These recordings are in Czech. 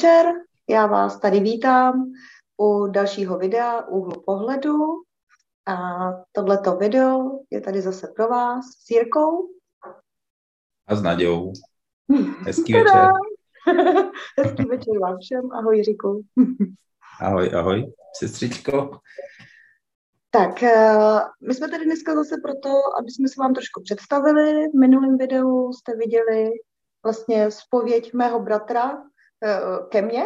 Večer, já vás tady vítám u dalšího videa Úhlu pohledu. A tohleto video je tady zase pro vás s Jirkou. A s Nadějou. Hezký večer. Hezký večer vám všem. Ahoj Jiříku. ahoj, ahoj, sestřičko. Tak, eh, my jsme tady dneska zase proto, aby jsme se vám trošku představili. V minulém videu jste viděli vlastně spověď mého bratra, Eh, ke mně.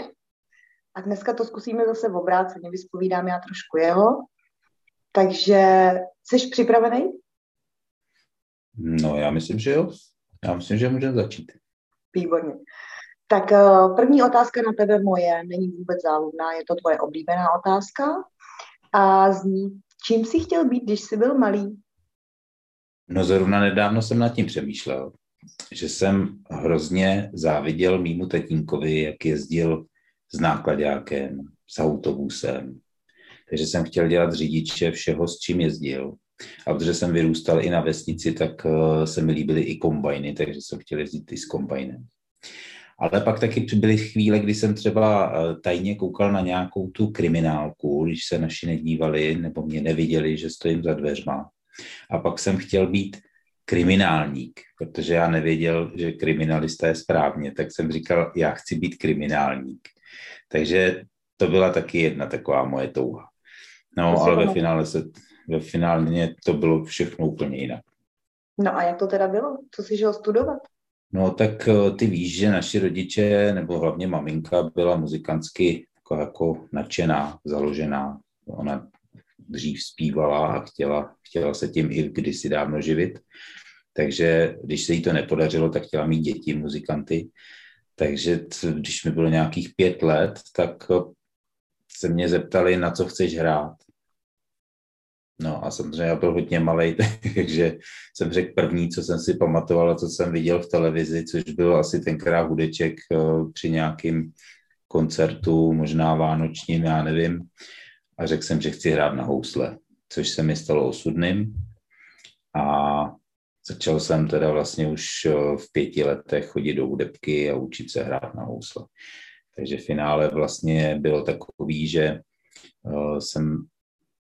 A dneska to zkusíme zase v obráceně, vyspovídám já trošku jeho. Takže jsi připravený? No, já myslím, že jo. Já myslím, že můžeme začít. Výborně. Tak eh, první otázka na tebe moje není vůbec záludná, je to tvoje oblíbená otázka. A zní, čím jsi chtěl být, když jsi byl malý? No zrovna nedávno jsem nad tím přemýšlel že jsem hrozně záviděl mýmu tatínkovi, jak jezdil s nákladákem, s autobusem. Takže jsem chtěl dělat řidiče všeho, s čím jezdil. A protože jsem vyrůstal i na vesnici, tak uh, se mi líbily i kombajny, takže jsem chtěl jezdit i s kombajnem. Ale pak taky byly chvíle, kdy jsem třeba uh, tajně koukal na nějakou tu kriminálku, když se naši nedívali nebo mě neviděli, že stojím za dveřma. A pak jsem chtěl být kriminálník, protože já nevěděl, že kriminalista je správně, tak jsem říkal, já chci být kriminálník. Takže to byla taky jedna taková moje touha. No, ale ve finále, se, ve finále to bylo všechno úplně jinak. No a jak to teda bylo? Co jsi šel studovat? No tak eh, ty víš, že naši rodiče, nebo hlavně maminka, byla muzikantsky jako, jako nadšená, založená. Ona dřív zpívala a chtěla, chtěla se tím i kdysi dávno živit. Takže když se jí to nepodařilo, tak chtěla mít děti, muzikanty. Takže když mi bylo nějakých pět let, tak se mě zeptali, na co chceš hrát. No a samozřejmě já byl hodně malý, takže jsem řekl první, co jsem si pamatoval a co jsem viděl v televizi, což byl asi tenkrát hudeček eh, při nějakým koncertu, možná vánočním, já nevím a řekl jsem, že chci hrát na housle, což se mi stalo osudným a začal jsem teda vlastně už eh, v pěti letech chodit do hudebky a učit se hrát na housle. Takže finále vlastně bylo takový, že eh, jsem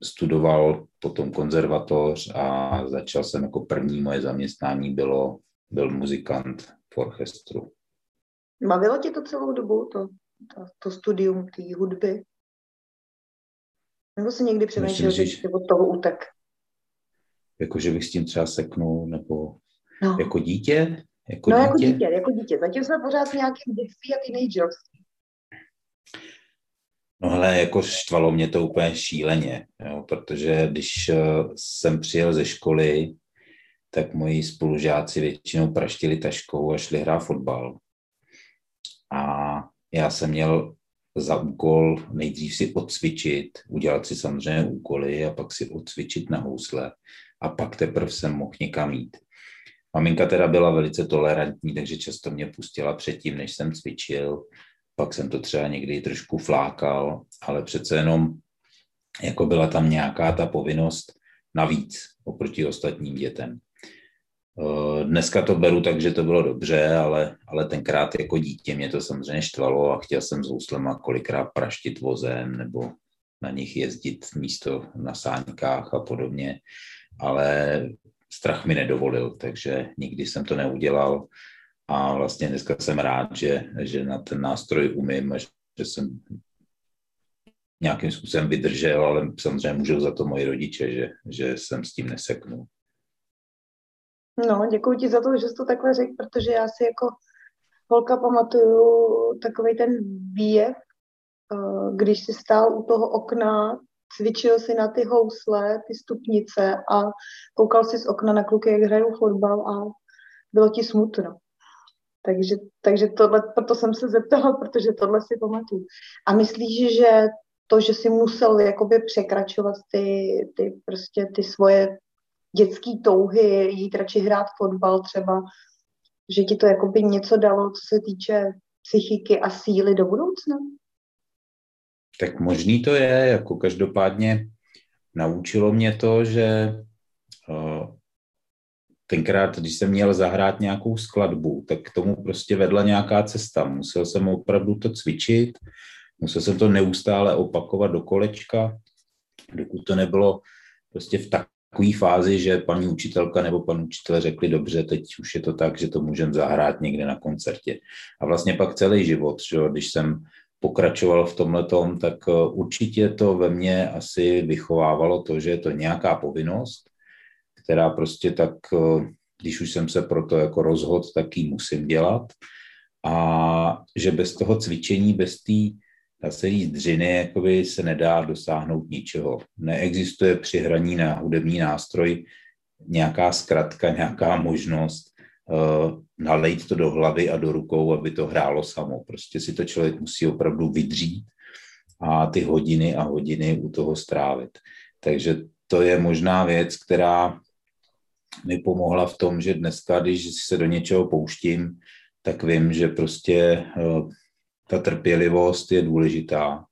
studoval potom konzervatoř a začal jsem jako první moje zaměstnání bylo, byl muzikant v orchestru. Bavilo tě to celou dobu, to, to, to studium té hudby? Nebo si někdy přemýšlel, že jsi od toho útek? Jako, že bych s tím třeba seknul, nebo no. jako dítě? Jako no, jako dítě? jako dítě, jako dítě. Zatím jsme pořád v nějakém dětství a teenagerství. No hele, jako štvalo mě to úplně šíleně, jo, protože když uh, jsem přijel ze školy, tak moji spolužáci většinou praštili taškou a šli hrát fotbal. A já jsem měl za úkol nejdřív si odcvičit, udělat si samozřejmě úkoly a pak si odcvičit na housle a pak teprve jsem mohl někam jít. Maminka teda byla velice tolerantní, takže často mě pustila předtím, než jsem cvičil. Pak jsem to třeba někdy trošku flákal, ale přece jenom jako byla tam nějaká ta povinnost navíc oproti ostatním dětem. Eh, dneska to beru tak, že to bylo dobře, ale, ale tenkrát jako dítě mě to samozřejmě štvalo a chtěl jsem s houslema kolikrát praštit vozem nebo na nich jezdit místo na sáňkách a podobně, ale strach mi nedovolil, takže nikdy jsem to neudělal a vlastně dneska jsem rád, že, že na ten nástroj umím a že, že jsem nějakým způsobem vydržel, ale samozřejmě můžou za to moji rodiče, že, že jsem s tím neseknul. No, děkuji ti za to, že jsi to takhle řekl, protože já si jako holka pamatuju takový ten výjev, eh, když jsi stál u toho okna, cvičil si na ty housle, ty stupnice a koukal si z okna na kluky, jak hrajou fotbal a bylo ti smutno. Takže, takže tohle, proto jsem se zeptala, protože tohle si pamatuju. A myslíš, že to, že si musel jakoby překračovat ty, ty prostě ty svoje dětské touhy, jít radši hrát fotbal třeba, že ti to jakoby něco dalo, co se týče psychiky a síly do budoucna? Tak možný to je, jako každopádně naučilo mě to, že uh, tenkrát, když jsem měl zahrát nějakou skladbu, tak k tomu prostě vedla nějaká cesta. Musel jsem opravdu to cvičit, musel jsem to neustále opakovat do kolečka, dokud to nebylo prostě v takové fázi, že paní učitelka nebo pan učitel řekli, dobře, teď už je to tak, že to můžeme zahrát někde na koncertě. A vlastně pak celý život, že když jsem pokračoval v tomhle tak eh, určitě to ve mně asi vychovávalo to, že je to nějaká povinnost, která prostě tak, eh, když už jsem se pro to jako rozhodl, tak ji musím dělat. A že bez toho cvičení, bez té se říct, dřiny jakoby se nedá dosáhnout ničeho. Neexistuje při hraní na hudební nástroj nějaká zkratka, nějaká možnost nalejt to do hlavy a do rukou, aby to hrálo samo. Prostě si to člověk musí opravdu vydřít a ty hodiny a hodiny u toho strávit. Takže to je možná věc, která mi pomohla v tom, že dneska, když se do něčeho pouštím, tak vím, že prostě uh, ta trpělivost je důležitá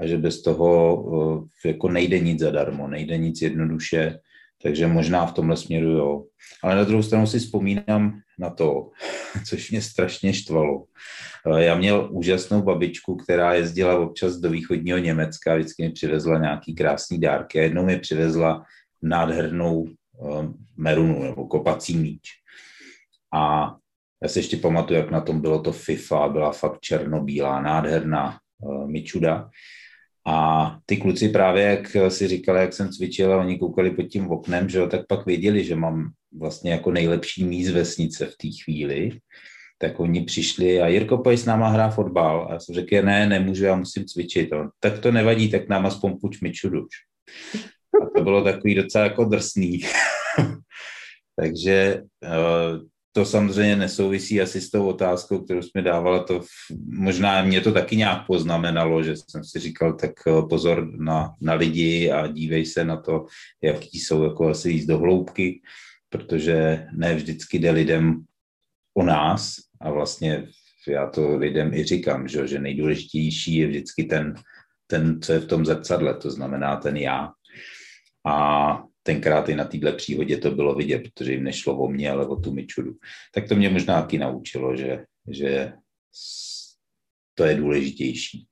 a že bez toho uh, jako nejde nic zadarmo, nejde nic jednoduše, takže možná v tomhle směru jo. Ale na druhou stranu si vzpomínám na to, což mě strašně štvalo. Uh, já měl úžasnou babičku, která jezdila občas do východního Německa, vždycky mi přivezla nějaký krásný dárky a jednou mi přivezla nádhernou uh, merunu nebo kopací míč. A já si ještě pamatuju, jak na tom bylo to FIFA, byla fakt černobílá, nádherná uh, Mičuda. A ty kluci právě, jak si říkali, jak jsem cvičil a oni koukali pod tím oknem, že jo, tak pak věděli, že mám vlastně jako nejlepší míz vesnice v té chvíli. Tak oni přišli a Jirko, pojď s náma hrá fotbal. A já jsem řekl, ne, nemůžu, já musím cvičit. A tak to nevadí, tak nám aspoň puč Mičuduč. A to bylo takový docela jako drsný. Takže uh, to samozřejmě nesouvisí asi s tou otázkou, kterou jsme dávali, to v, možná mě to taky nějak poznamenalo, že jsem si říkal, tak eh, pozor na, na lidi a dívej se na to, jaký jsou jako asi jíst do hloubky, protože ne vždycky jde lidem o nás a vlastně já to lidem i říkám, že, že nejdůležitější je vždycky ten, ten, co je v tom zrcadle, to znamená ten já. A tenkrát i na téhle příhodě to bylo vidět, protože jim nešlo o mě, ale o tu Mičudu. Tak to mě možná taky naučilo, že, že to je důležitější.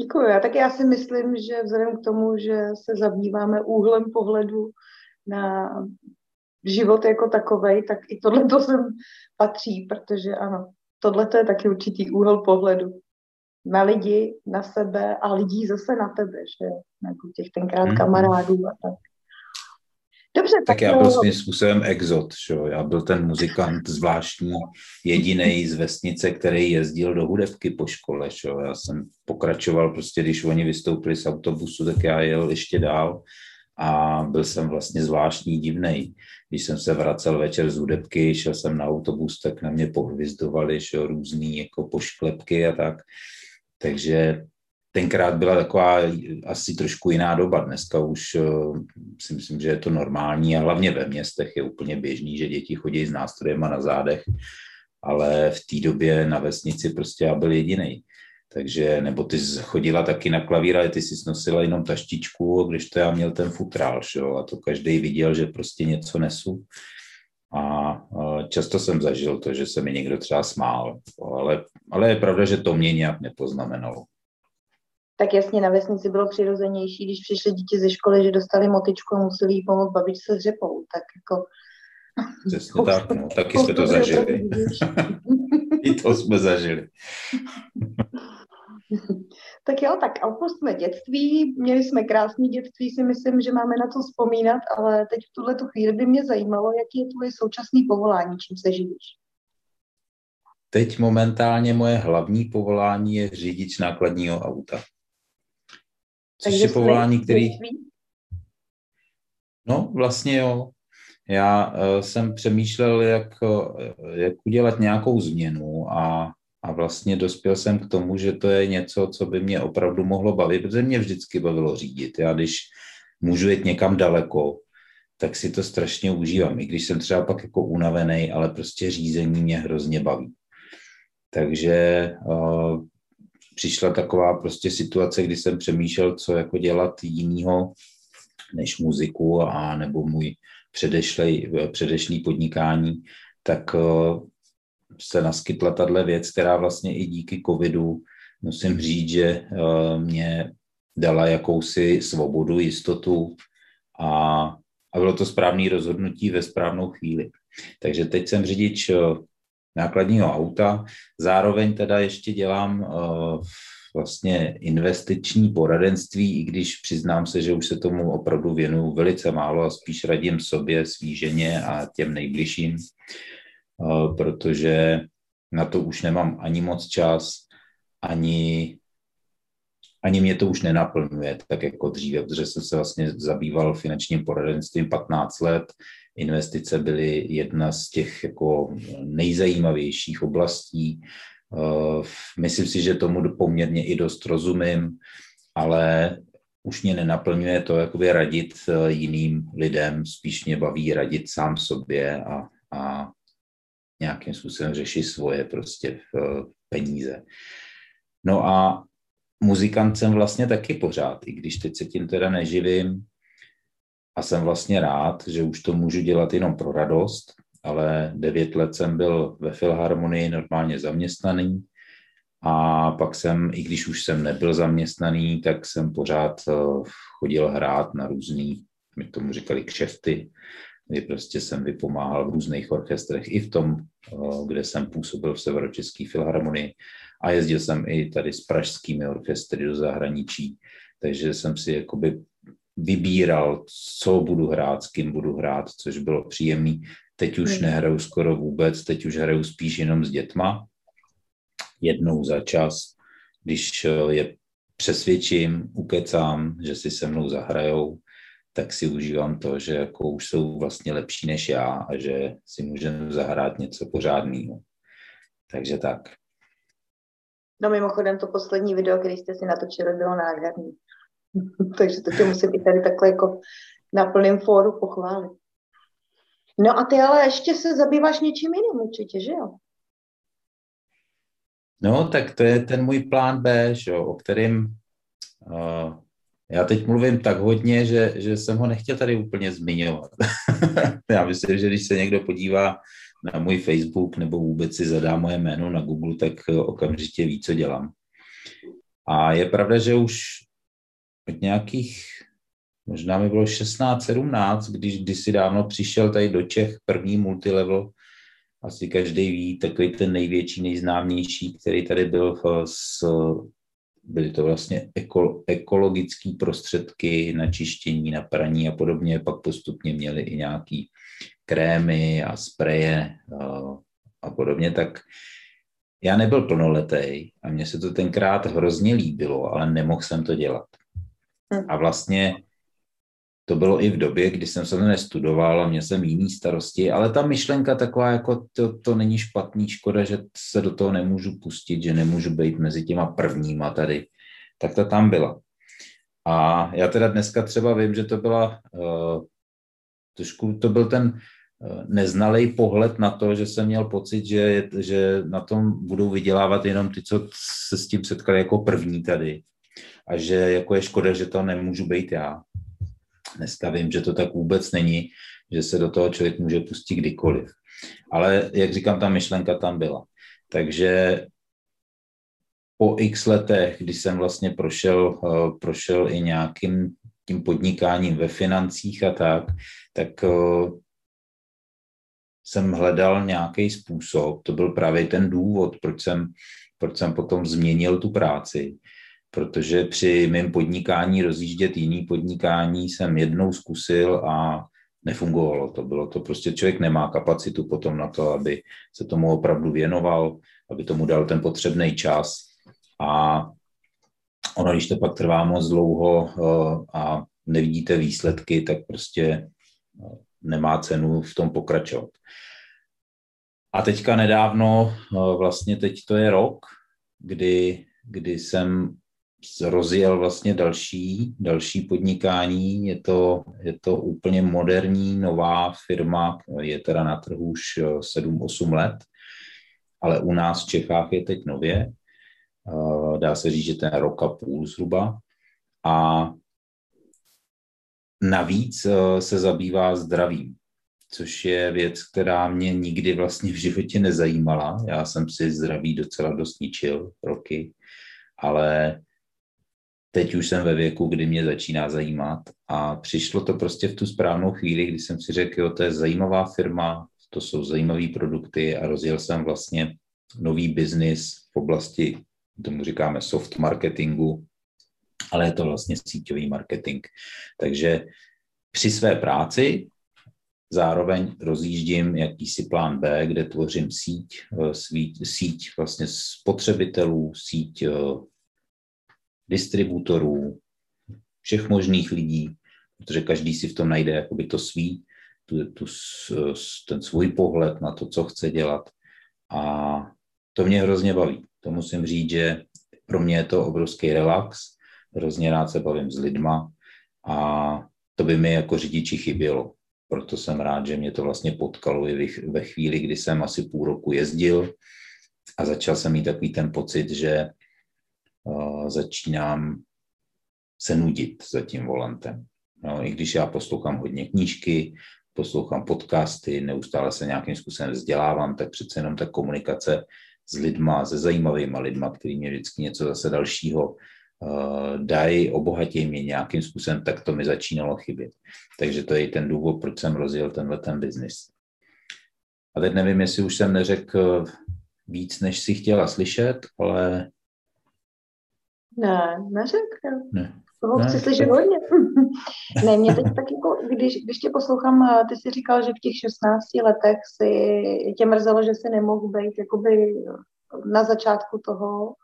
Děkuji. Já tak já si myslím, že vzhledem k tomu, že se zabýváme úhlem pohledu na život jako takovej, tak i tohle to sem patří, protože ano, tohle je taky určitý úhel pohledu na lidi, na sebe a lidí zase na tebe, že jako těch tenkrát hmm. kamarádů a tak. Dobře, tak, tak já byl svým způsobem exot, že? já byl ten muzikant zvláštní, jediný z vesnice, který jezdil do hudebky po škole. Že? Já jsem pokračoval, prostě když oni vystoupili z autobusu, tak já jel ještě dál a byl jsem vlastně zvláštní, divný. Když jsem se vracel večer z hudebky, šel jsem na autobus, tak na mě pohvizdovali že? různý jako pošklepky a tak. Takže tenkrát byla taková asi trošku jiná doba. Dneska už uh, si myslím, že je to normální a hlavně ve městech je úplně běžný, že děti chodí s nástrojema na zádech, ale v té době na vesnici prostě já byl jediný. Takže, nebo ty chodila taky na klavír, ale ty si nosila jenom taštičku, když to já měl ten futrál, šo? a to každý viděl, že prostě něco nesu. A často jsem zažil to, že se mi někdo třeba smál, ale, ale je pravda, že to mě nějak nepoznamenalo. Tak jasně, na vesnici bylo přirozenější, když přišli děti ze školy, že dostali motičku a museli jí pomoct babičce s řepou. Tak jako... Přesně tak, no, taky jsme to zažili. I to jsme zažili. tak jo, tak opustme dětství. Měli jsme krásné dětství, si myslím, že máme na co vzpomínat, ale teď v tuhle chvíli by mě zajímalo, jaký je tvoje současné povolání, čím se živíš. Teď momentálně moje hlavní povolání je řidič nákladního auta. Což Takže je povolání, který... No, vlastně jo. Já uh, jsem přemýšlel, jak, uh, jak udělat nějakou změnu a a vlastně dospěl jsem k tomu, že to je něco, co by mě opravdu mohlo bavit, protože mě vždycky bavilo řídit. Já když můžu jít někam daleko, tak si to strašně užívám, i když jsem třeba pak jako unavený, ale prostě řízení mě hrozně baví. Takže uh, přišla taková prostě situace, kdy jsem přemýšlel, co jako dělat jinýho než muziku a nebo můj předešlej, předešlý podnikání, tak uh, se naskytla tahle věc, která vlastně i díky covidu musím říct, že uh, mě dala jakousi svobodu, jistotu a, a bylo to správné rozhodnutí ve správnou chvíli. Takže teď jsem řidič nákladního auta. Zároveň teda ještě dělám uh, vlastně investiční poradenství, i když přiznám se, že už se tomu opravdu věnuju velice málo a spíš radím sobě, svý ženě a těm nejbližším, protože na to už nemám ani moc čas, ani ani mě to už nenaplňuje tak jako dříve, protože jsem se vlastně zabýval finančním poradenstvím 15 let, investice byly jedna z těch jako nejzajímavějších oblastí. Eh, myslím si, že tomu poměrně i dost rozumím, ale už mě nenaplňuje to jakoby radit eh, jiným lidem, spíš mě baví radit sám sobě a, a nějakým způsobem řešit svoje prostě eh, peníze. No a muzikant jsem vlastně taky pořád, i když teď se tím teda neživím, a jsem vlastně rád, že už to můžu dělat jenom pro radost, ale devět let jsem byl ve Filharmonii normálně zaměstnaný a pak jsem, i když už jsem nebyl zaměstnaný, tak jsem pořád eh, chodil hrát na různý, my tomu říkali kšefty, kdy prostě jsem vypomáhal v různých orchestrech, i v tom, eh, kde jsem působil v Severočeské filharmonii a jezdil jsem i tady s pražskými orchestry do zahraničí, takže jsem si jakoby vybíral, co budu hrát, s kým budu hrát, což bylo příjemný. Teď už hmm. nehraju skoro vůbec, teď už hraju spíš jenom s dětma, jednou za čas, když eh, je přesvědčím, ukecám, že si se mnou zahrajou, tak si užívám to, že jako už jsou vlastně lepší než já a že si můžeme zahrát něco pořádného. Takže tak. No mimochodem to poslední video, který jste si natočili, bylo nádherný. Takže to tě musím i tady takhle jako na plném fóru pochválit. No a ty ale ještě se zabýváš něčím jiným určitě, že jo? No, tak to je ten můj plán B, že jo, o kterým uh, já teď mluvím tak hodně, že, že jsem ho nechtěl tady úplně zmiňovat. já myslím, že když se někdo podívá na můj Facebook nebo vůbec si zadá moje jméno na Google, tak okamžitě ví, co dělám. A je pravda, že už od nějakých, možná mi bylo 16, 17, když kdysi dávno přišel tady do Čech první multilevel, asi každý ví, takový ten největší, nejznámější, který tady byl s, byly to vlastně eko, ekologické prostředky na čištění, na praní a podobně, pak postupně měli i nějaký krémy a spreje a, a podobně, tak já nebyl plnoletý a mně se to tenkrát hrozně líbilo, ale nemohl jsem to dělat. Hm. A vlastně to bylo i v době, kdy jsem se nestudoval a měl jsem jiný starosti, ale ta myšlenka taková, jako to, to není špatný, škoda, že se do toho nemůžu pustit, že nemůžu být mezi těma prvníma tady, tak to tam byla. A já teda dneska třeba vím, že to byla uh, trošku, to byl ten uh, neznalý pohled na to, že jsem měl pocit, že, že na tom budou vydělávat jenom ty, co se s tím setkali jako první tady a že jako je škoda, že to nemůžu být já. Dneska vím, že to tak vůbec není, že se do toho člověk může pustit kdykoliv. Ale jak říkám, ta myšlenka tam byla. Takže po x letech, kdy jsem vlastně prošel, uh, prošel i nějakým tím podnikáním ve financích a tak, tak uh, jsem hledal nějaký způsob, to byl právě ten důvod, proč jsem, proč jsem potom změnil tu práci, protože při mém podnikání rozjíždět jiný podnikání jsem jednou zkusil a nefungovalo to. Bylo to prostě, člověk nemá kapacitu potom na to, aby se tomu opravdu věnoval, aby tomu dal ten potřebný čas. A ono, když to pak trvá moc dlouho eh, a nevidíte výsledky, tak prostě eh, nemá cenu v tom pokračovat. A teďka nedávno, vlastně teď to je rok, kdy, kdy jsem rozjel vlastně další, další podnikání. Je to, je to úplně moderní, nová firma, je teda na trhu už 7-8 let, ale u nás v Čechách je teď nově. Dá se říct, že ten rok a půl zhruba. A navíc se zabývá zdravím, což je věc, která mě nikdy vlastně v životě nezajímala. Já jsem si zdraví docela dost ničil roky, ale teď už jsem ve věku, kdy mě začíná zajímat a přišlo to prostě v tu správnou chvíli, kdy jsem si řekl, jo, to je zajímavá firma, to jsou zajímavé produkty a rozjel jsem vlastně nový biznis v oblasti, tomu říkáme soft marketingu, ale je to vlastně síťový marketing. Takže při své práci zároveň rozjíždím jakýsi plán B, kde tvořím síť, eh, síť, vlastně spotřebitelů, síť eh, distributorů, všech možných lidí, protože každý si v tom najde jakoby to svý, tu, tu, ten svůj pohled na to, co chce dělat. A to mě hrozně baví. To musím říct, že pro mě je to obrovský relax, hrozně rád se bavím s lidma a to by mi jako řidiči chybělo. Proto jsem rád, že mě to vlastně potkalo i ve chvíli, kdy jsem asi půl roku jezdil a začal jsem mít takový ten pocit, že začínám se nudit za tím volantem. No, I když já poslouchám hodně knížky, poslouchám podcasty, neustále se nějakým způsobem vzdělávám, tak přece jenom ta komunikace s lidma, se zajímavými lidma, který mě vždycky něco zase dalšího uh, dají, obohatějí mě nějakým způsobem, tak to mi začínalo chybět. Takže to je i ten důvod, proč jsem rozjel tenhle ten biznis. A teď nevím, jestli už jsem neřekl víc, než si chtěla slyšet, ale ne, neřekl. Ne. Toho chci slyšet hodně. ne, mě teď tak jako, když, když tě poslouchám, ty jsi říkal, že v těch 16 letech si tě mrzelo, že jsi nemohl být jakoby na začátku toho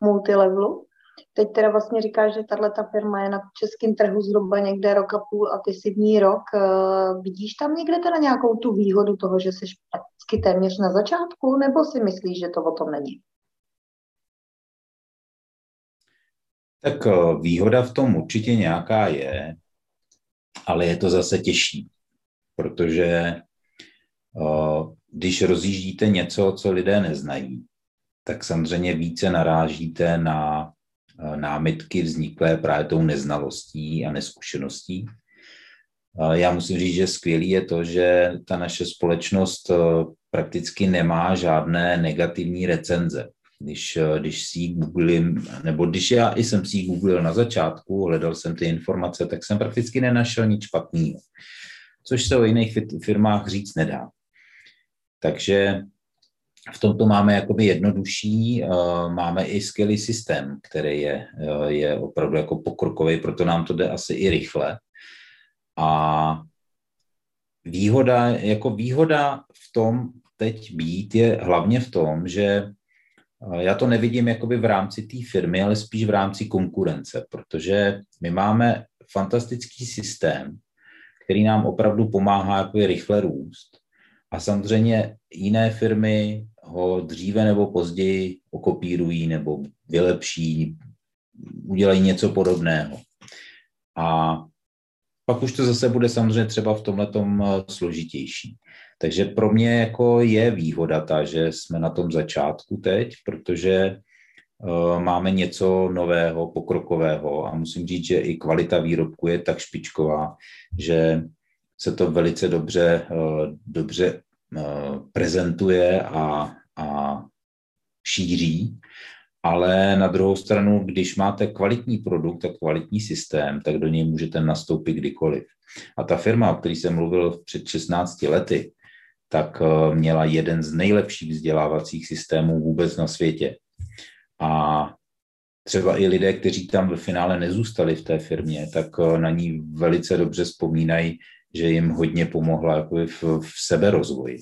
multilevelu. Teď teda vlastně říkáš, že tahle ta firma je na českém trhu zhruba někde rok a půl a ty si v ní rok. Vidíš tam někde teda nějakou tu výhodu toho, že jsi prakticky téměř na začátku, nebo si myslíš, že to o tom není? Tak eh, výhoda v tom určitě nějaká je, ale je to zase těžší, protože eh, když rozjíždíte něco, co lidé neznají, tak samozřejmě více narážíte na eh, námitky vzniklé právě tou neznalostí a neskušeností. Já musím říct, že skvělý je to, že ta naše společnost prakticky nemá žádné negativní recenze když, eh, když si ji googlím, nebo když já i jsem si ji googlil na začátku, hledal jsem ty informace, tak jsem prakticky nenašel nic špatného, což se o jiných firmách říct nedá. Takže v tomto máme jakoby jednodušší, eh, máme i skvělý systém, který je, eh, je opravdu jako pokrokový, proto nám to jde asi i rychle. A výhoda, jako výhoda v tom teď být je hlavně v tom, že já to nevidím jakoby v rámci té firmy, ale spíš v rámci konkurence, protože my máme fantastický systém, který nám opravdu pomáhá jako rychle růst. A samozřejmě jiné firmy ho dříve nebo později okopírují nebo vylepší, udělají něco podobného. A pak už to zase bude samozřejmě třeba v tomhle složitější. Takže pro mě jako je výhoda ta, že jsme na tom začátku teď, protože uh, máme něco nového, pokrokového a musím říct, že i kvalita výrobku je tak špičková, že se to velice dobře, uh, dobře uh, prezentuje a, a šíří. Ale na druhou stranu, když máte kvalitní produkt a kvalitní systém, tak do něj můžete nastoupit kdykoliv. A ta firma, o které jsem mluvil před 16 lety, tak eh, měla jeden z nejlepších vzdělávacích systémů vůbec na světě. A třeba i lidé, kteří tam ve finále nezůstali v té firmě, tak eh, na ní velice dobře vzpomínají, že jim hodně pomohla jako v, v seberozvoji.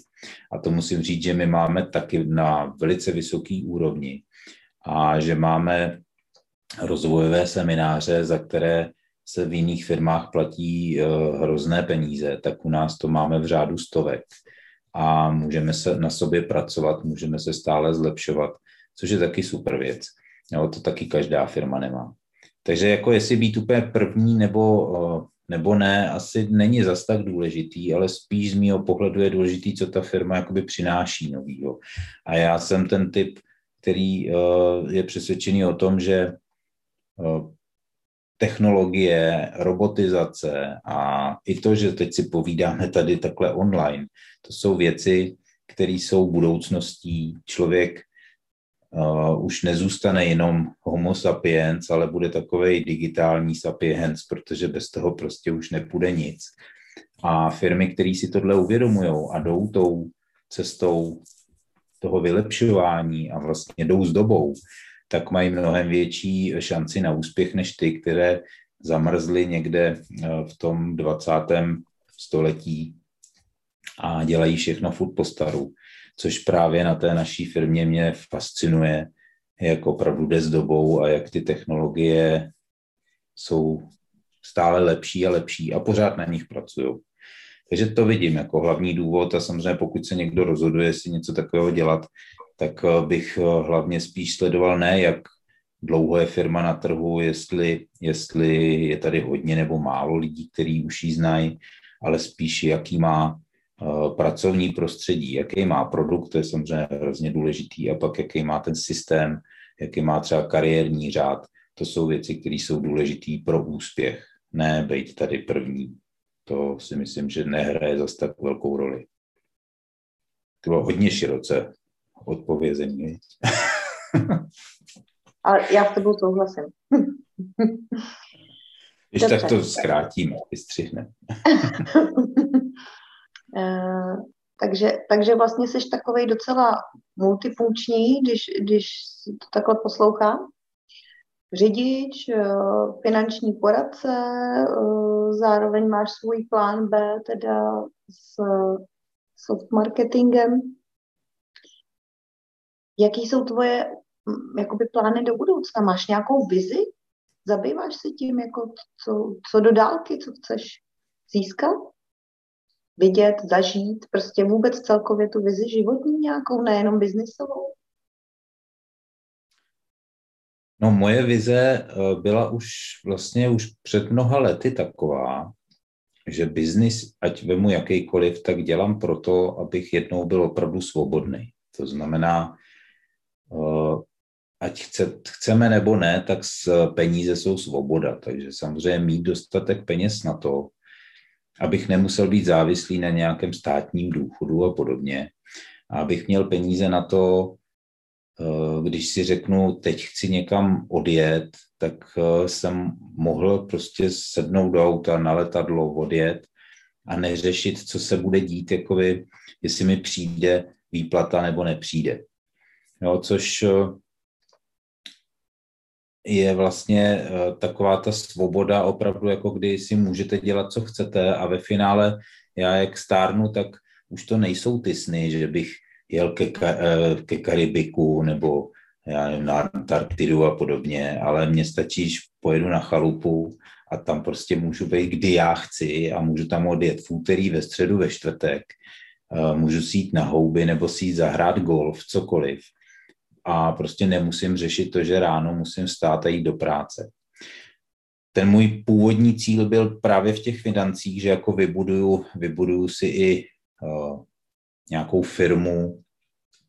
A to musím říct, že my máme taky na velice vysoký úrovni a že máme rozvojové semináře, za které se v jiných firmách platí uh, hrozné peníze, tak u nás to máme v řádu stovek a můžeme se na sobě pracovat, můžeme se stále zlepšovat, což je taky super věc. Jo, to taky každá firma nemá. Takže jako jestli být úplně první nebo, eh, nebo ne, asi není zas tak důležitý, ale spíš z mého pohledu je důležitý, co ta firma jakoby přináší novýho. A já jsem ten typ, který eh, je přesvědčený o tom, že eh, technologie, robotizace a i to, že teď si povídáme tady takhle online, to jsou věci, které jsou budoucností. Člověk uh, už nezůstane jenom homo sapiens, ale bude takový digitální sapiens, protože bez toho prostě už nepůjde nic. A firmy, které si tohle uvědomují a jdou tou cestou toho vylepšování a vlastně jdou s dobou, tak mají mnohem větší šanci na úspěch než ty, které zamrzly někde eh, v tom 20. století a dělají všechno furt po staru, což právě na té naší firmě mě fascinuje, jak opravdu jde s dobou a jak ty technologie jsou stále lepší a lepší a pořád na nich pracují. Takže to vidím jako hlavní důvod a samozřejmě pokud se někdo rozhoduje si něco takového dělat, tak eh, bych eh, hlavně spíš sledoval ne, jak dlouho je firma na trhu, jestli, jestli je tady hodně nebo málo lidí, kteří už ji znají, ale spíš jaký má uh, pracovní prostředí, jaký má produkt, to je samozřejmě hrozně důležitý, a pak jaký má ten systém, jaký má třeba kariérní řád. To jsou věci, které jsou důležité pro úspěch, ne být tady první. To si myslím, že nehraje zase tak velkou roli. To bylo hodně široce odpovězení. Ale já s tebou souhlasím. Když tak to zkrátíme, vystřihne. uh, takže, takže vlastně jsi takový docela multifunkční, když, když to takhle poslouchám. Řidič, eh, finanční poradce, eh, zároveň máš svůj plán B, teda s soft marketingem. Jaký jsou tvoje jakoby plány do budoucna? Máš nějakou vizi? Zabýváš se tím, jako co, co do dálky, co chceš získat? Vidět, zažít, prostě vůbec celkově tu vizi životní nějakou, nejenom biznisovou? No moje vize eh, byla už vlastně už před mnoha lety taková, že biznis, ať vemu jakýkoliv, tak dělám proto, abych jednou byl opravdu svobodný. To znamená, ať chce, chceme nebo ne, tak peníze jsou svoboda. Takže samozřejmě mít dostatek peněz na to, abych nemusel být závislý na nějakém státním důchodu a podobně. A abych měl peníze na to, eh, když si řeknu, teď chci někam odjet, tak eh, jsem mohl prostě sednout do auta na letadlo, odjet a neřešit, co se bude dít, jakoby, jestli mi přijde výplata nebo nepřijde jo, což eh, je vlastně eh, taková ta svoboda opravdu, jako kdy si můžete dělat, co chcete a ve finále já jak stárnu, tak už to nejsou ty sny, že bych jel ke, eh, ke Karibiku nebo já nevím, na Antarktidu a podobně, ale mně stačí, že pojedu na chalupu a tam prostě můžu být, kdy já chci a můžu tam odjet v úterý, ve středu, ve čtvrtek, můžu si jít na houby nebo si jít zahrát golf, cokoliv a prostě nemusím řešit to, že ráno musím vstát a jít do práce. Ten můj původní cíl byl právě v těch financích, že jako vybuduju, vybuduju si i uh, nějakou firmu.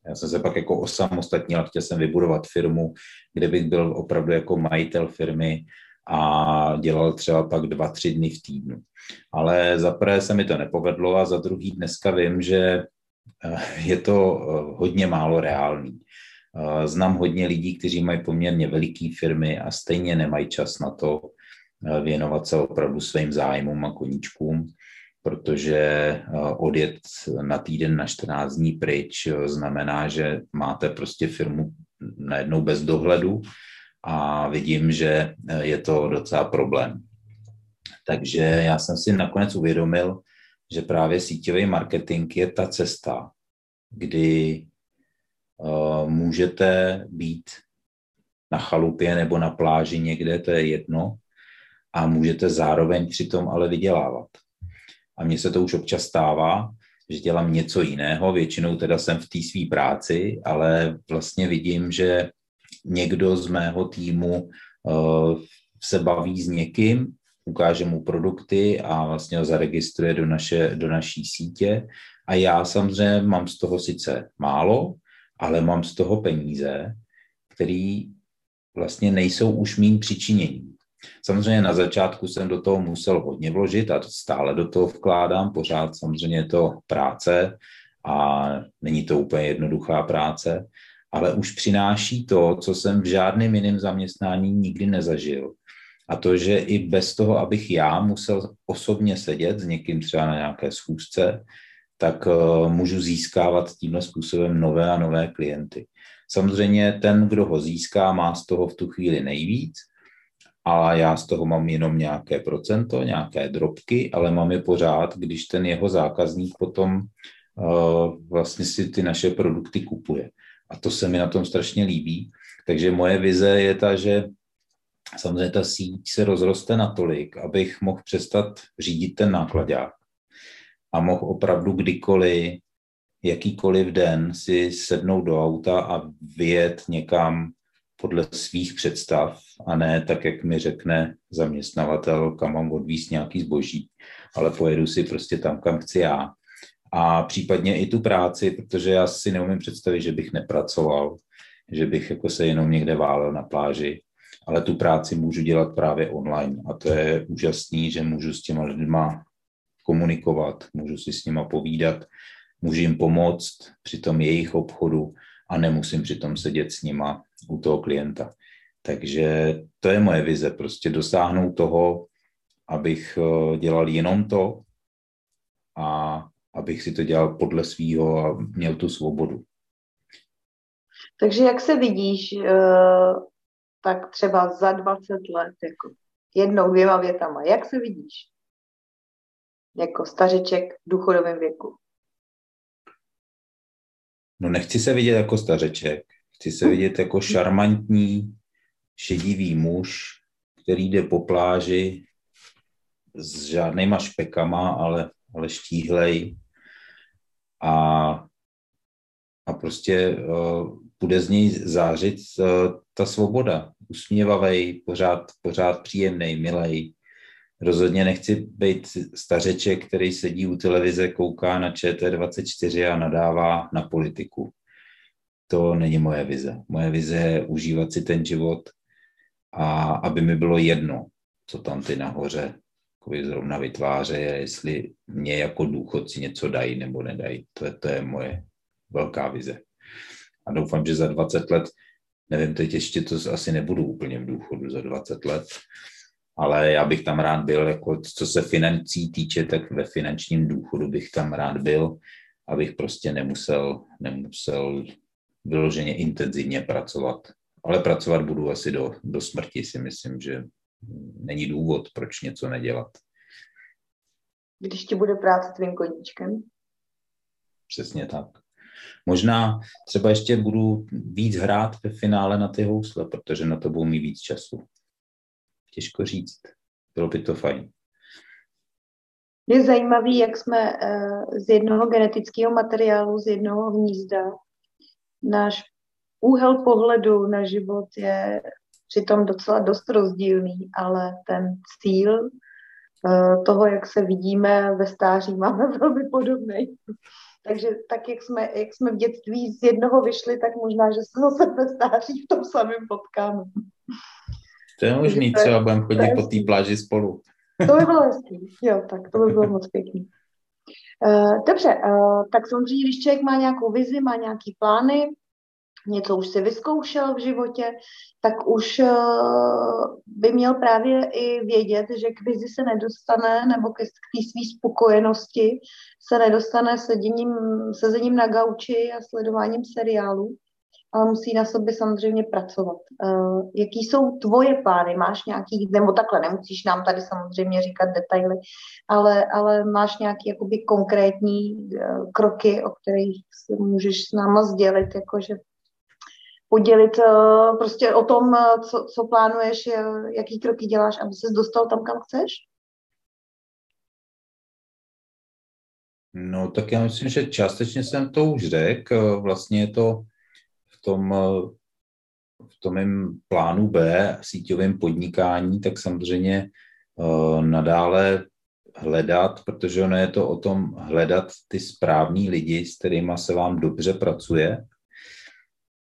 Já jsem se pak jako osamostatnil, chtěl jsem vybudovat firmu, kde bych byl opravdu jako majitel firmy a dělal třeba pak dva, tři dny v týdnu. Ale za prvé se mi to nepovedlo a za druhý dneska vím, že eh, je to eh, hodně málo reálný. Znám hodně lidí, kteří mají poměrně veliké firmy a stejně nemají čas na to eh, věnovat se opravdu svým zájmům a koníčkům, protože eh, odjet na týden na 14 dní pryč eh, znamená, že máte prostě firmu najednou bez dohledu a vidím, že je to docela problém. Takže já jsem si nakonec uvědomil, že právě síťový marketing je ta cesta, kdy Eh, můžete být na chalupě nebo na pláži někde, to je jedno, a můžete zároveň přitom ale vydělávat. A mně se to už občas stává, že dělám něco jiného, většinou teda jsem v té své práci, ale vlastně vidím, že někdo z mého týmu uh, se baví s někým, ukáže mu produkty a vlastně ho zaregistruje do, naše, do naší sítě. A já samozřejmě mám z toho sice málo, ale mám z toho peníze, které vlastně nejsou už mým přičiněním. Samozřejmě na začátku jsem do toho musel hodně vložit a stále do toho vkládám, pořád samozřejmě je to práce a není to úplně jednoduchá práce, ale už přináší to, co jsem v žádném jiném zaměstnání nikdy nezažil. A to, že i bez toho, abych já musel osobně sedět s někým třeba na nějaké schůzce, tak uh, můžu získávat tímhle způsobem nové a nové klienty. Samozřejmě ten, kdo ho získá, má z toho v tu chvíli nejvíc, a já z toho mám jenom nějaké procento, nějaké drobky, ale mám je pořád, když ten jeho zákazník potom uh, vlastně si ty naše produkty kupuje. A to se mi na tom strašně líbí. Takže moje vize je ta, že samozřejmě ta síť se rozroste natolik, abych mohl přestat řídit ten nákladák a mohl opravdu kdykoliv, jakýkoliv den si sednout do auta a vyjet někam podle svých představ a ne tak, jak mi řekne zaměstnavatel, kam mám odvíst nějaký zboží, ale pojedu si prostě tam, kam chci já. A případně i tu práci, protože já si neumím představit, že bych nepracoval, že bych jako se jenom někde válel na pláži, ale tu práci můžu dělat právě online a to je úžasný, že můžu s těma lidma komunikovat, můžu si s nima povídat, můžu jim pomoct při tom jejich obchodu a nemusím přitom sedět s nima u toho klienta. Takže to je moje vize, prostě dosáhnout toho, abych eh, dělal jenom to a abych si to dělal podle svýho a měl tu svobodu. Takže jak se vidíš, eh, tak třeba za 20 let, jako jednou, dvěma větama, jak se vidíš? Jako stařeček v důchodovém věku. No nechci se vidět jako stařeček, chci se vidět jako šarmantní, šedivý muž, který jde po pláži s žádnýma špekama, ale, ale štíhlej a, a prostě uh, bude z něj zářit uh, ta svoboda. Usměvavej, pořád, pořád příjemný, milej. Rozhodně nechci být stařeček, který sedí u televize, kouká na ČT24 a nadává na politiku. To není moje vize. Moje vize je užívat si ten život a aby mi bylo jedno, co tam ty nahoře zrovna vytváře, jestli mě jako důchodci něco dají nebo nedají. To je, to je moje velká vize. A doufám, že za 20 let, nevím, teď ještě to asi nebudu úplně v důchodu za 20 let, ale já bych tam rád byl, jako co se financí týče, tak ve finančním důchodu bych tam rád byl, abych prostě nemusel, nemusel vyloženě intenzivně pracovat. Ale pracovat budu asi do, do smrti, si myslím, že není důvod, proč něco nedělat. Když ti bude práce tvým koníčkem? Přesně tak. Možná třeba ještě budu víc hrát ve finále na ty housle, protože na to budu mít víc času. Těžko říct. Bylo by to fajn. Je zajímavý, jak jsme uh, z jednoho genetického materiálu, z jednoho hnízda, náš úhel pohledu na život je přitom docela dost rozdílný, ale ten cíl uh, toho, jak se vidíme ve stáří, máme velmi podobný. Takže tak, jak jsme, jak jsme v dětství z jednoho vyšli, tak možná, že se zase ve stáří v tom samém potkáme. To je možný, to třeba budeme chodit po té pláži spolu. To by bylo hezký, jo, tak to by bylo moc pěkný. Uh, dobře, uh, tak samozřejmě, když člověk má nějakou vizi, má nějaký plány, něco už si vyzkoušel v životě, tak už uh, by měl právě i vědět, že k vizi se nedostane, nebo k té své spokojenosti se nedostane seděním, sezením na gauči a sledováním seriálu, ale musí na sobě samozřejmě pracovat. Uh, jaký jsou tvoje plány? Máš nějaký, nebo takhle, nemusíš nám tady samozřejmě říkat detaily, ale, ale máš nějaké jakoby konkrétní uh, kroky, o kterých si můžeš s náma sdělit, jakože podělit uh, prostě o tom, co, co plánuješ, jaký kroky děláš, aby ses dostal tam, kam chceš? No tak já myslím, že částečně jsem to už řekl. Vlastně je to tom, v tom plánu B, síťovém podnikání, tak samozřejmě uh, nadále hledat, protože ono je to o tom hledat ty správní lidi, s kterými se vám dobře pracuje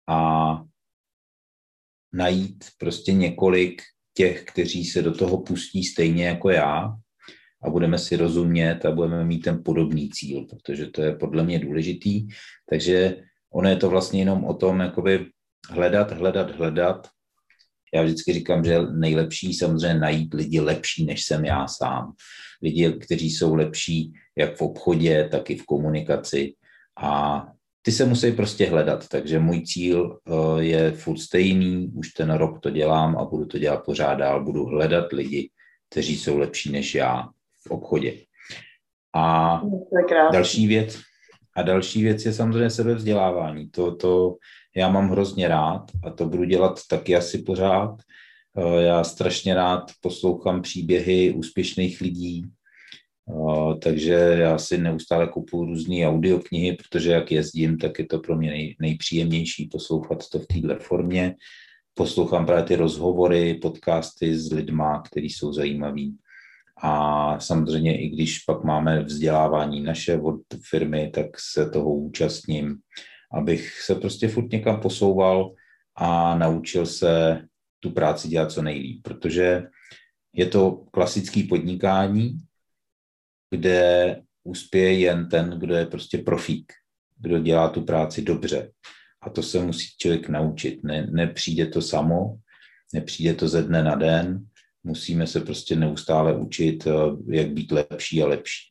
a najít prostě několik těch, kteří se do toho pustí stejně jako já a budeme si rozumět a budeme mít ten podobný cíl, protože to je podle mě důležitý. Takže ono je to vlastně jenom o tom, jakoby hledat, hledat, hledat. Já vždycky říkám, že nejlepší samozřejmě najít lidi lepší, než jsem já sám. Lidi, kteří jsou lepší jak v obchodě, tak i v komunikaci. A ty se musí prostě hledat, takže můj cíl eh, je furt stejný, už ten rok to dělám a budu to dělat pořád dál, budu hledat lidi, kteří jsou lepší než já v obchodě. A další věc, a další věc je samozřejmě sebevzdělávání. To, to já mám hrozně rád a to budu dělat taky asi pořád. Eh, já strašně rád poslouchám příběhy úspěšných lidí, takže já si neustále kupuju různé audioknihy, protože jak jezdím, tak je to pro mě nej, nejpříjemnější poslouchat to v této formě. Poslouchám právě ty rozhovory, podcasty s lidma, kteří jsou zajímaví. A samozřejmě i když pak máme vzdělávání naše od firmy, tak se toho účastním, abych se prostě furt někam posouval a naučil se tu práci dělat co nejlíp, protože je to klasický podnikání, kde uspěje jen ten, kdo je prostě profík, kdo dělá tu práci dobře. A to se musí člověk naučit. Ne, nepřijde to samo, nepřijde to ze dne na den, musíme se prostě neustále učit, eh, jak být lepší a lepší.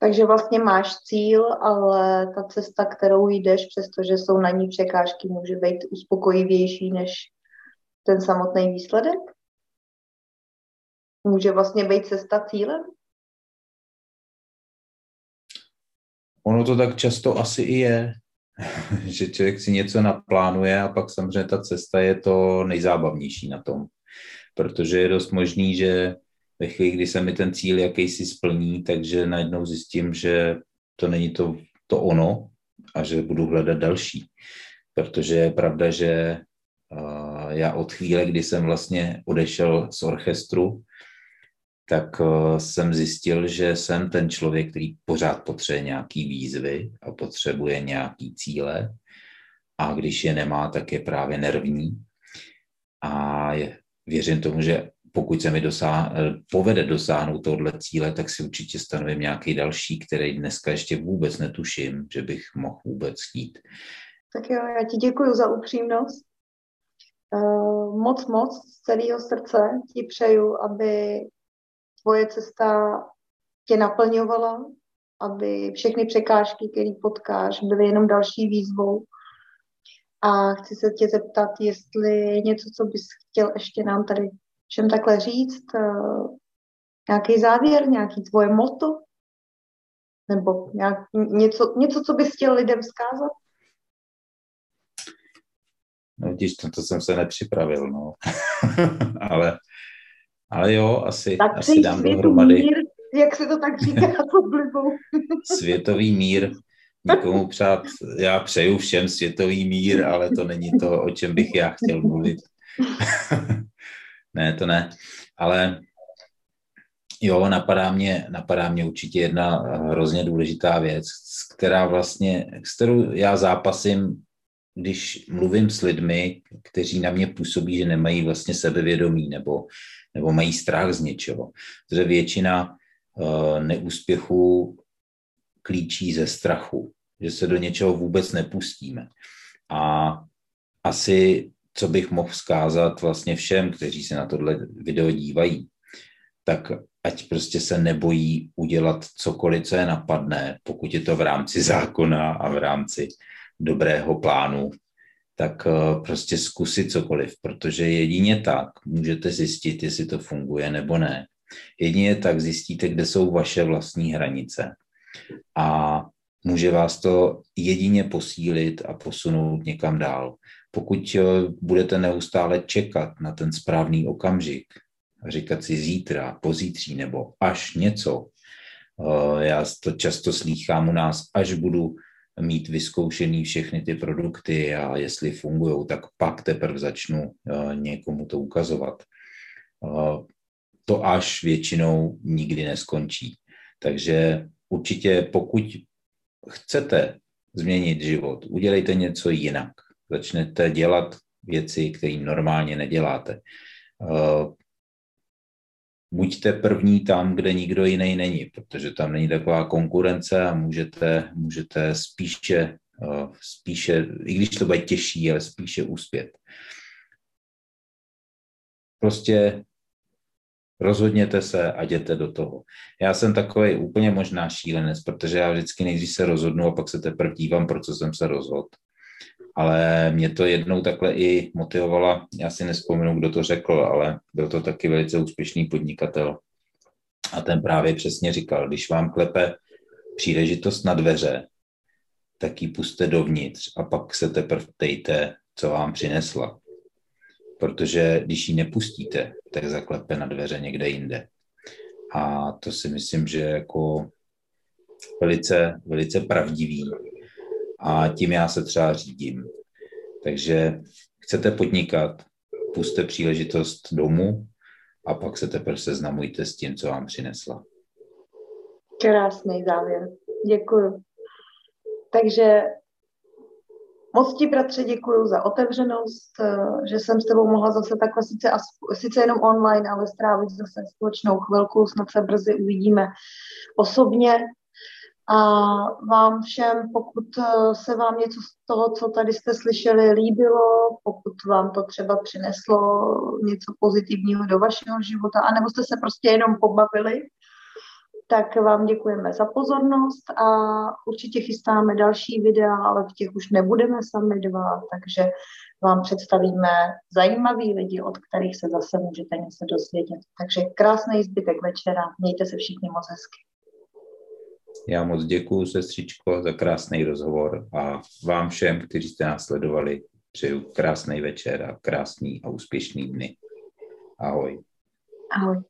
Takže vlastně máš cíl, ale ta cesta, kterou jdeš, přestože jsou na ní překážky, může být uspokojivější než ten samotný výsledek? Může vlastně být cesta cílem? Ono to tak často asi i je, že člověk si něco naplánuje a pak samozřejmě ta cesta je to nejzábavnější na tom. Protože je dost možný, že ve chvíli, kdy se mi ten cíl jakýsi splní, takže najednou zjistím, že to není to, to ono a že budu hledat další. Protože je pravda, že já od chvíle, kdy jsem vlastně odešel z orchestru, tak jsem zjistil, že jsem ten člověk, který pořád potřebuje nějaký výzvy a potřebuje nějaký cíle a když je nemá, tak je právě nervní. A věřím tomu, že pokud se mi dosáh, povede dosáhnout tohle cíle, tak si určitě stanovím nějaký další, který dneska ještě vůbec netuším, že bych mohl vůbec chtít. Tak jo, já ti děkuji za upřímnost. Uh, moc, moc z celého srdce ti přeju, aby tvoje cesta tě naplňovala, aby všechny překážky, které potkáš, byly jenom další výzvou. A chci se tě zeptat, jestli něco, co bys chtěl ještě nám tady všem takhle říct, eh, nějaký závěr, nějaký tvoje moto, nebo nějak, něco, něco, co bys chtěl lidem vzkázat? No vidíš, to, to jsem se nepřipravil, no. ale ale jo, asi, tak asi dám dohromady. Mír, jak se to tak říká s oblibou. světový mír. Nikomu přát, já přeju všem světový mír, ale to není to, o čem bych já chtěl mluvit. ne, to ne. Ale jo, napadá mě, napadá mě určitě jedna hrozně důležitá věc, která vlastně, s kterou já zápasím, když mluvím s lidmi, kteří na mě působí, že nemají vlastně sebevědomí nebo nebo mají strach z něčeho. Protože většina uh, neúspěchů klíčí ze strachu, že se do něčeho vůbec nepustíme. A asi, co bych mohl vzkázat vlastně všem, kteří se na tohle video dívají, tak ať prostě se nebojí udělat cokoliv, co je napadne, pokud je to v rámci zákona a v rámci dobrého plánu, tak eh, prostě zkusit cokoliv, protože jedině tak můžete zjistit, jestli to funguje nebo ne. Jedině tak zjistíte, kde jsou vaše vlastní hranice. A může vás to jedině posílit a posunout někam dál. Pokud eh, budete neustále čekat na ten správný okamžik, říkat si zítra, pozítří nebo až něco, Já to často slýchám u nás, až budu mít vyzkoušený všechny ty produkty a jestli fungují, tak pak teprve začnu někomu to ukazovat. To až většinou nikdy neskončí. Takže určitě pokud chcete změnit život, udělejte něco jinak. Začnete dělat věci, které normálně neděláte. Uh, buďte první tam, kde nikdo jiný není, protože tam není taková konkurence a můžete, můžete spíše, uh, spíše, i když to bude těžší, ale spíše úspět. Prostě rozhodněte se a jděte do toho. Já jsem takový úplně možná šílenec, protože já vždycky nejdřív se rozhodnu a pak se teprve dívám, pro co jsem se rozhodl. Ale mě to jednou takhle i motivovala, já si nespomenu, kdo to řekl, ale byl to taky velice úspěšný podnikatel. A ten právě přesně říkal, když vám klepe příležitost na dveře, tak ji puste dovnitř a pak se teprve ptejte, co vám přinesla protože když ji nepustíte, tak zaklepe na dveře někde jinde. A to si myslím, že je jako velice, velice pravdivý. A tím já se třeba řídím. Takže chcete podnikat, puste příležitost domů a pak se teprve seznamujte s tím, co vám přinesla. Krásný závěr. Děkuji. Takže Moc ti, bratře, děkuji za otevřenost, eh, že jsem s tebou mohla zase takhle sice, sice jenom online, ale strávit zase společnou chvilku, snad se brzy uvidíme osobně. A vám všem, pokud eh, se vám něco z toho, co tady jste slyšeli, líbilo, pokud vám to třeba přineslo něco pozitivního do vašeho života, anebo jste se prostě jenom pobavili, tak vám děkujeme za pozornost a určitě chystáme další videa, ale v těch už nebudeme sami dva, takže vám představíme zajímavý lidi, od kterých se zase můžete něco dozvědět. Takže krásný zbytek večera, mějte se všichni moc hezky. Já moc děkuji, sestřičko, za krásný rozhovor a vám všem, kteří jste nás sledovali, přeju krásný večer a krásný a úspěšný dny. Ahoj. Ahoj.